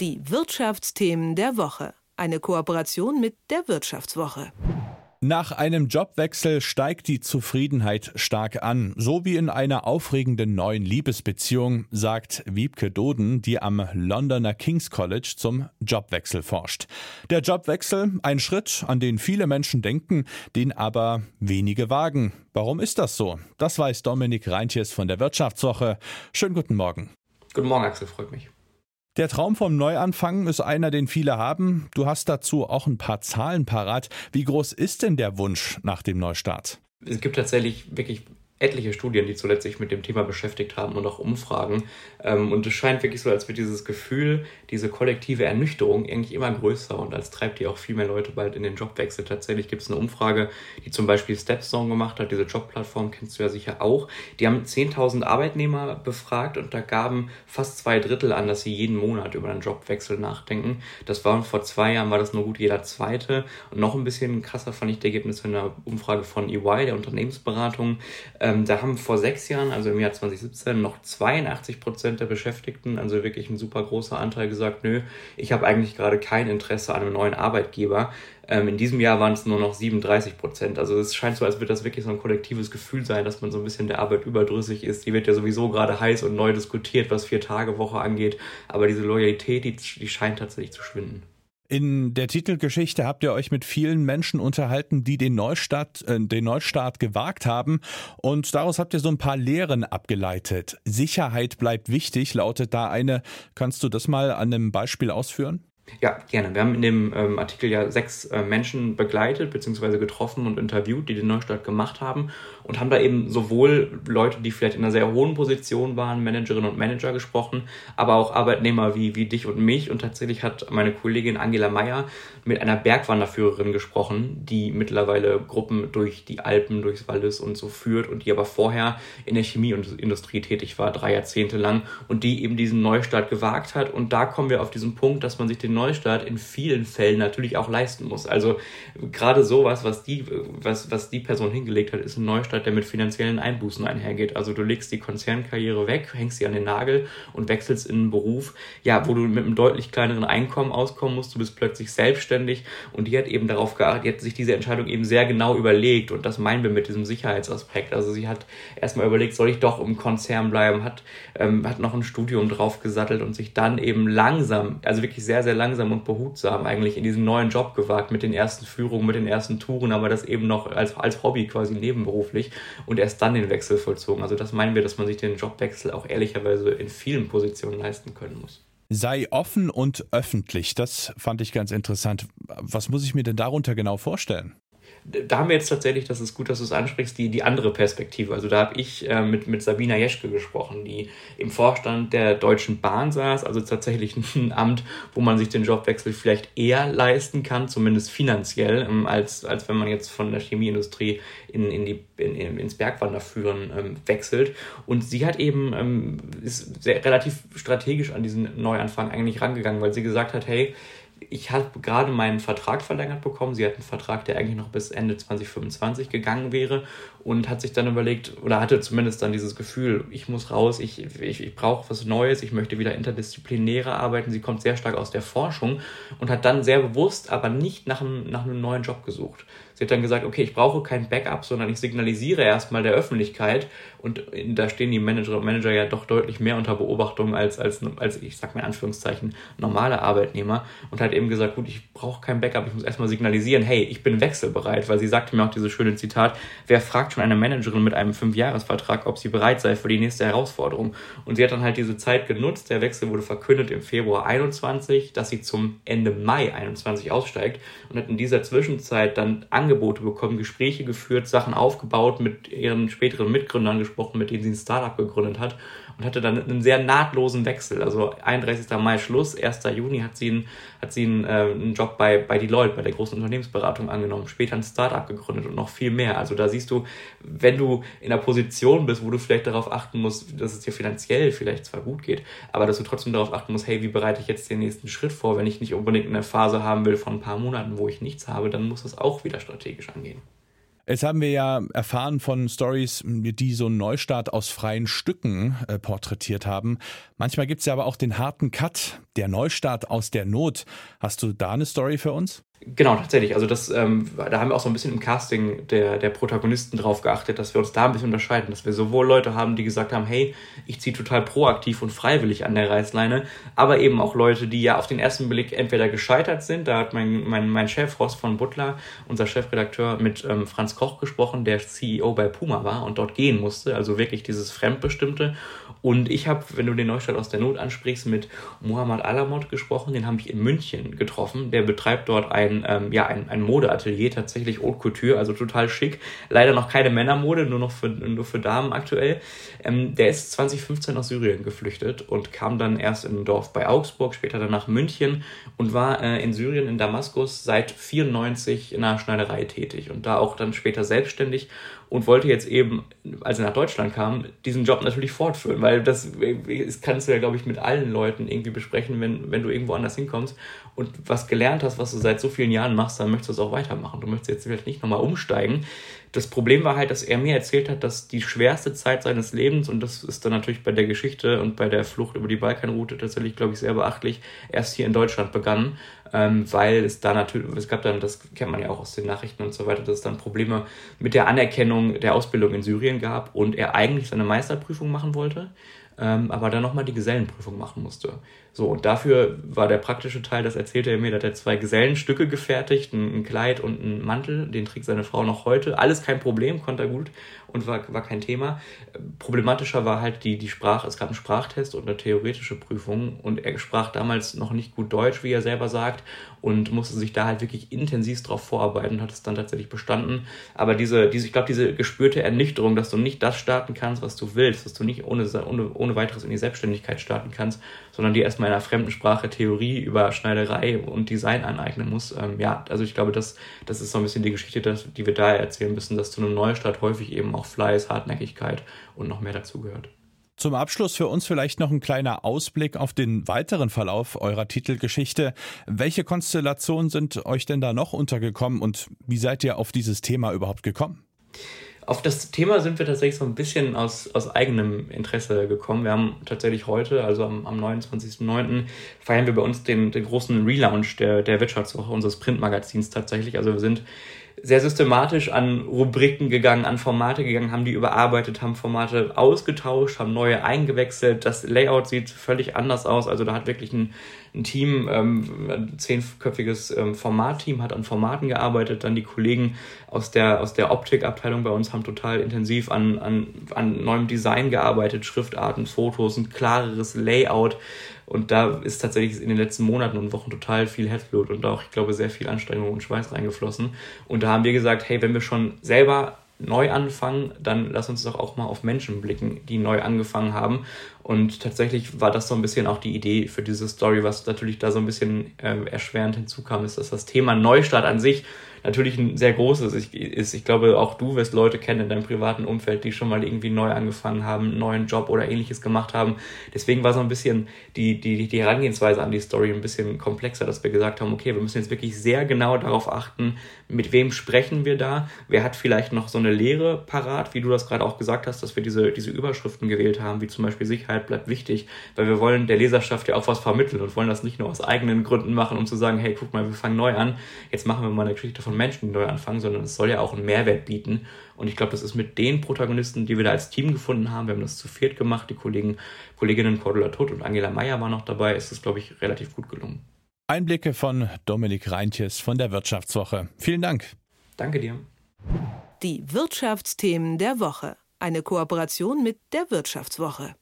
Die Wirtschaftsthemen der Woche. Eine Kooperation mit der Wirtschaftswoche. Nach einem Jobwechsel steigt die Zufriedenheit stark an, so wie in einer aufregenden neuen Liebesbeziehung, sagt Wiebke Doden, die am Londoner King's College zum Jobwechsel forscht. Der Jobwechsel, ein Schritt, an den viele Menschen denken, den aber wenige wagen. Warum ist das so? Das weiß Dominik Reintjes von der Wirtschaftswoche. Schönen guten Morgen. Guten Morgen, Axel, freut mich. Der Traum vom Neuanfang ist einer, den viele haben. Du hast dazu auch ein paar Zahlen parat. Wie groß ist denn der Wunsch nach dem Neustart? Es gibt tatsächlich wirklich etliche Studien, die zuletzt sich mit dem Thema beschäftigt haben und auch Umfragen. Ähm, und es scheint wirklich so, als wird dieses Gefühl, diese kollektive Ernüchterung eigentlich immer größer und als treibt die auch viel mehr Leute bald in den Jobwechsel. Tatsächlich gibt es eine Umfrage, die zum Beispiel Stepstone gemacht hat, diese Jobplattform kennst du ja sicher auch. Die haben 10.000 Arbeitnehmer befragt und da gaben fast zwei Drittel an, dass sie jeden Monat über einen Jobwechsel nachdenken. Das war vor zwei Jahren war das nur gut jeder zweite. Und noch ein bisschen krasser fand ich die Ergebnisse in der Umfrage von EY, der Unternehmensberatung. Ähm, da haben vor sechs Jahren, also im Jahr 2017, noch 82 Prozent der Beschäftigten, also wirklich ein super großer Anteil, gesagt, nö, ich habe eigentlich gerade kein Interesse an einem neuen Arbeitgeber. Ähm, in diesem Jahr waren es nur noch 37 Prozent. Also es scheint so, als würde das wirklich so ein kollektives Gefühl sein, dass man so ein bisschen der Arbeit überdrüssig ist. Die wird ja sowieso gerade heiß und neu diskutiert, was Vier-Tage-Woche angeht. Aber diese Loyalität, die, die scheint tatsächlich zu schwinden. In der Titelgeschichte habt ihr euch mit vielen Menschen unterhalten, die den Neustart, äh, den Neustart gewagt haben. Und daraus habt ihr so ein paar Lehren abgeleitet. Sicherheit bleibt wichtig, lautet da eine. Kannst du das mal an einem Beispiel ausführen? Ja, gerne. Wir haben in dem ähm, Artikel ja sechs äh, Menschen begleitet bzw. getroffen und interviewt, die den Neustart gemacht haben und haben da eben sowohl Leute, die vielleicht in einer sehr hohen Position waren, Managerinnen und Manager gesprochen, aber auch Arbeitnehmer wie, wie dich und mich. Und tatsächlich hat meine Kollegin Angela Meyer mit einer Bergwanderführerin gesprochen, die mittlerweile Gruppen durch die Alpen, durchs Wallis und so führt und die aber vorher in der Chemieindustrie tätig war, drei Jahrzehnte lang und die eben diesen Neustart gewagt hat. Und da kommen wir auf diesen Punkt, dass man sich den Neustart in vielen Fällen natürlich auch leisten muss. Also gerade sowas, was die, was, was die Person hingelegt hat, ist ein Neustart, der mit finanziellen Einbußen einhergeht. Also du legst die Konzernkarriere weg, hängst sie an den Nagel und wechselst in einen Beruf, ja, wo du mit einem deutlich kleineren Einkommen auskommen musst. Du bist plötzlich selbstständig und die hat eben darauf geachtet, die hat sich diese Entscheidung eben sehr genau überlegt und das meinen wir mit diesem Sicherheitsaspekt. Also sie hat erstmal überlegt, soll ich doch im Konzern bleiben, hat, ähm, hat noch ein Studium drauf gesattelt und sich dann eben langsam, also wirklich sehr, sehr langsam langsam und behutsam eigentlich in diesen neuen Job gewagt mit den ersten Führungen, mit den ersten Touren, aber das eben noch als, als Hobby quasi nebenberuflich und erst dann den Wechsel vollzogen. Also das meinen wir, dass man sich den Jobwechsel auch ehrlicherweise in vielen Positionen leisten können muss. Sei offen und öffentlich, das fand ich ganz interessant. Was muss ich mir denn darunter genau vorstellen? Da haben wir jetzt tatsächlich, das ist gut, dass du es ansprichst, die, die andere Perspektive. Also da habe ich äh, mit, mit Sabina Jeschke gesprochen, die im Vorstand der Deutschen Bahn saß, also tatsächlich ein Amt, wo man sich den Jobwechsel vielleicht eher leisten kann, zumindest finanziell, ähm, als, als wenn man jetzt von der Chemieindustrie in, in die, in, ins Bergwanderführen ähm, wechselt. Und sie hat eben, ähm, ist sehr, relativ strategisch an diesen Neuanfang eigentlich rangegangen, weil sie gesagt hat, hey, ich habe gerade meinen Vertrag verlängert bekommen. Sie hat einen Vertrag, der eigentlich noch bis Ende 2025 gegangen wäre und hat sich dann überlegt, oder hatte zumindest dann dieses Gefühl, ich muss raus, ich, ich, ich brauche was Neues, ich möchte wieder interdisziplinärer arbeiten. Sie kommt sehr stark aus der Forschung und hat dann sehr bewusst, aber nicht nach einem, nach einem neuen Job gesucht. Sie hat dann gesagt, okay, ich brauche kein Backup, sondern ich signalisiere erstmal der Öffentlichkeit und da stehen die Manager und Manager ja doch deutlich mehr unter Beobachtung als, als, als ich sag mal in Anführungszeichen, normale Arbeitnehmer und hat eben gesagt, gut, ich brauche kein Backup, ich muss erstmal signalisieren, hey, ich bin wechselbereit, weil sie sagte mir auch dieses schöne Zitat, wer fragt schon eine Managerin mit einem Fünfjahresvertrag, ob sie bereit sei für die nächste Herausforderung? Und sie hat dann halt diese Zeit genutzt, der Wechsel wurde verkündet im Februar 21, dass sie zum Ende Mai 21 aussteigt und hat in dieser Zwischenzeit dann Angebote bekommen, Gespräche geführt, Sachen aufgebaut, mit ihren späteren Mitgründern gesprochen, mit denen sie ein Startup gegründet hat und hatte dann einen sehr nahtlosen Wechsel. Also 31. Mai Schluss, 1. Juni hat sie einen, hat sie einen, äh, einen Job bei, bei Deloitte, bei der großen Unternehmensberatung angenommen, später ein Startup gegründet und noch viel mehr. Also da siehst du, wenn du in einer Position bist, wo du vielleicht darauf achten musst, dass es dir finanziell vielleicht zwar gut geht, aber dass du trotzdem darauf achten musst, hey, wie bereite ich jetzt den nächsten Schritt vor, wenn ich nicht unbedingt eine Phase haben will von ein paar Monaten, wo ich nichts habe, dann muss das auch wieder strategisch angehen. Jetzt haben wir ja erfahren von Stories, die so einen Neustart aus freien Stücken äh, porträtiert haben. Manchmal gibt es ja aber auch den harten Cut, der Neustart aus der Not. Hast du da eine Story für uns? Genau, tatsächlich. Also das, ähm, da haben wir auch so ein bisschen im Casting der, der Protagonisten drauf geachtet, dass wir uns da ein bisschen unterscheiden, dass wir sowohl Leute haben, die gesagt haben, hey, ich ziehe total proaktiv und freiwillig an der Reißleine, aber eben auch Leute, die ja auf den ersten Blick entweder gescheitert sind, da hat mein, mein, mein Chef Ross von Butler, unser Chefredakteur, mit ähm, Franz Koch gesprochen, der CEO bei Puma war und dort gehen musste, also wirklich dieses Fremdbestimmte. Und ich habe, wenn du den Neustart aus der Not ansprichst, mit Mohammad Alamot gesprochen, den habe ich in München getroffen, der betreibt dort ein ein, ähm, ja, ein, ein Modeatelier, tatsächlich Haute Couture, also total schick. Leider noch keine Männermode, nur noch für, nur für Damen aktuell. Ähm, der ist 2015 aus Syrien geflüchtet und kam dann erst in ein Dorf bei Augsburg, später dann nach München und war äh, in Syrien, in Damaskus, seit 94 in einer Schneiderei tätig und da auch dann später selbstständig und wollte jetzt eben, als er nach Deutschland kam, diesen Job natürlich fortführen, weil das, das kannst du ja, glaube ich, mit allen Leuten irgendwie besprechen, wenn, wenn du irgendwo anders hinkommst und was gelernt hast, was du seit so vielen Jahren machst, dann möchtest du es auch weitermachen. Du möchtest jetzt vielleicht nicht nochmal umsteigen. Das Problem war halt, dass er mir erzählt hat, dass die schwerste Zeit seines Lebens, und das ist dann natürlich bei der Geschichte und bei der Flucht über die Balkanroute tatsächlich, glaube ich, sehr beachtlich, erst hier in Deutschland begann, ähm, weil es da natürlich, es gab dann, das kennt man ja auch aus den Nachrichten und so weiter, dass es dann Probleme mit der Anerkennung der Ausbildung in Syrien gab und er eigentlich seine Meisterprüfung machen wollte ähm, aber dann nochmal die Gesellenprüfung machen musste. So, und dafür war der praktische Teil, das erzählte er mir, da hat er zwei Gesellenstücke gefertigt, ein, ein Kleid und ein Mantel, den trägt seine Frau noch heute. Alles kein Problem, konnte er gut und war, war kein Thema. Problematischer war halt die, die Sprache, es gab einen Sprachtest und eine theoretische Prüfung und er sprach damals noch nicht gut Deutsch, wie er selber sagt, und musste sich da halt wirklich intensiv drauf vorarbeiten und hat es dann tatsächlich bestanden. Aber diese, diese ich glaube, diese gespürte Ernüchterung, dass du nicht das starten kannst, was du willst, dass du nicht ohne, ohne, ohne weiteres in die Selbstständigkeit starten kannst, sondern dir erstmal in einer fremden Sprache Theorie über Schneiderei und Design aneignen musst. Ähm, ja, also ich glaube, das, das ist so ein bisschen die Geschichte, dass, die wir da erzählen müssen, dass zu einem Neustart häufig eben auch Fleiß, Hartnäckigkeit und noch mehr dazugehört. Zum Abschluss für uns vielleicht noch ein kleiner Ausblick auf den weiteren Verlauf eurer Titelgeschichte. Welche Konstellationen sind euch denn da noch untergekommen und wie seid ihr auf dieses Thema überhaupt gekommen? Auf das Thema sind wir tatsächlich so ein bisschen aus, aus eigenem Interesse gekommen. Wir haben tatsächlich heute, also am, am 29.09., feiern wir bei uns den, den großen Relaunch der, der Wirtschaftswoche unseres Printmagazins tatsächlich. Also wir sind sehr systematisch an Rubriken gegangen, an Formate gegangen, haben die überarbeitet, haben Formate ausgetauscht, haben neue eingewechselt. Das Layout sieht völlig anders aus. Also da hat wirklich ein, ein Team, ähm, ein zehnköpfiges ähm, Formatteam hat an Formaten gearbeitet. Dann die Kollegen aus der, aus der Optikabteilung bei uns haben total intensiv an, an, an neuem Design gearbeitet, Schriftarten, Fotos, ein klareres Layout. Und da ist tatsächlich in den letzten Monaten und Wochen total viel Herzblut und auch, ich glaube, sehr viel Anstrengung und Schweiß reingeflossen. Und da haben wir gesagt, hey, wenn wir schon selber neu anfangen, dann lass uns doch auch mal auf Menschen blicken, die neu angefangen haben. Und tatsächlich war das so ein bisschen auch die Idee für diese Story, was natürlich da so ein bisschen äh, erschwerend hinzukam, ist, dass das Thema Neustart an sich natürlich ein sehr großes ist. Ich glaube, auch du wirst Leute kennen in deinem privaten Umfeld, die schon mal irgendwie neu angefangen haben, einen neuen Job oder ähnliches gemacht haben. Deswegen war so ein bisschen die, die, die Herangehensweise an die Story ein bisschen komplexer, dass wir gesagt haben, okay, wir müssen jetzt wirklich sehr genau darauf achten, mit wem sprechen wir da, wer hat vielleicht noch so eine Lehre parat, wie du das gerade auch gesagt hast, dass wir diese, diese Überschriften gewählt haben, wie zum Beispiel Sicherheit bleibt wichtig, weil wir wollen der Leserschaft ja auch was vermitteln und wollen das nicht nur aus eigenen Gründen machen, um zu sagen, hey, guck mal, wir fangen neu an, jetzt machen wir mal eine Geschichte von Menschen, die neu anfangen, sondern es soll ja auch einen Mehrwert bieten. Und ich glaube, das ist mit den Protagonisten, die wir da als Team gefunden haben, wir haben das zu viert gemacht, die Kollegen, Kolleginnen Cordula Todt und Angela Meyer waren noch dabei, ist es, glaube ich, relativ gut gelungen. Einblicke von Dominik Reintjes von der Wirtschaftswoche. Vielen Dank. Danke dir. Die Wirtschaftsthemen der Woche. Eine Kooperation mit der Wirtschaftswoche.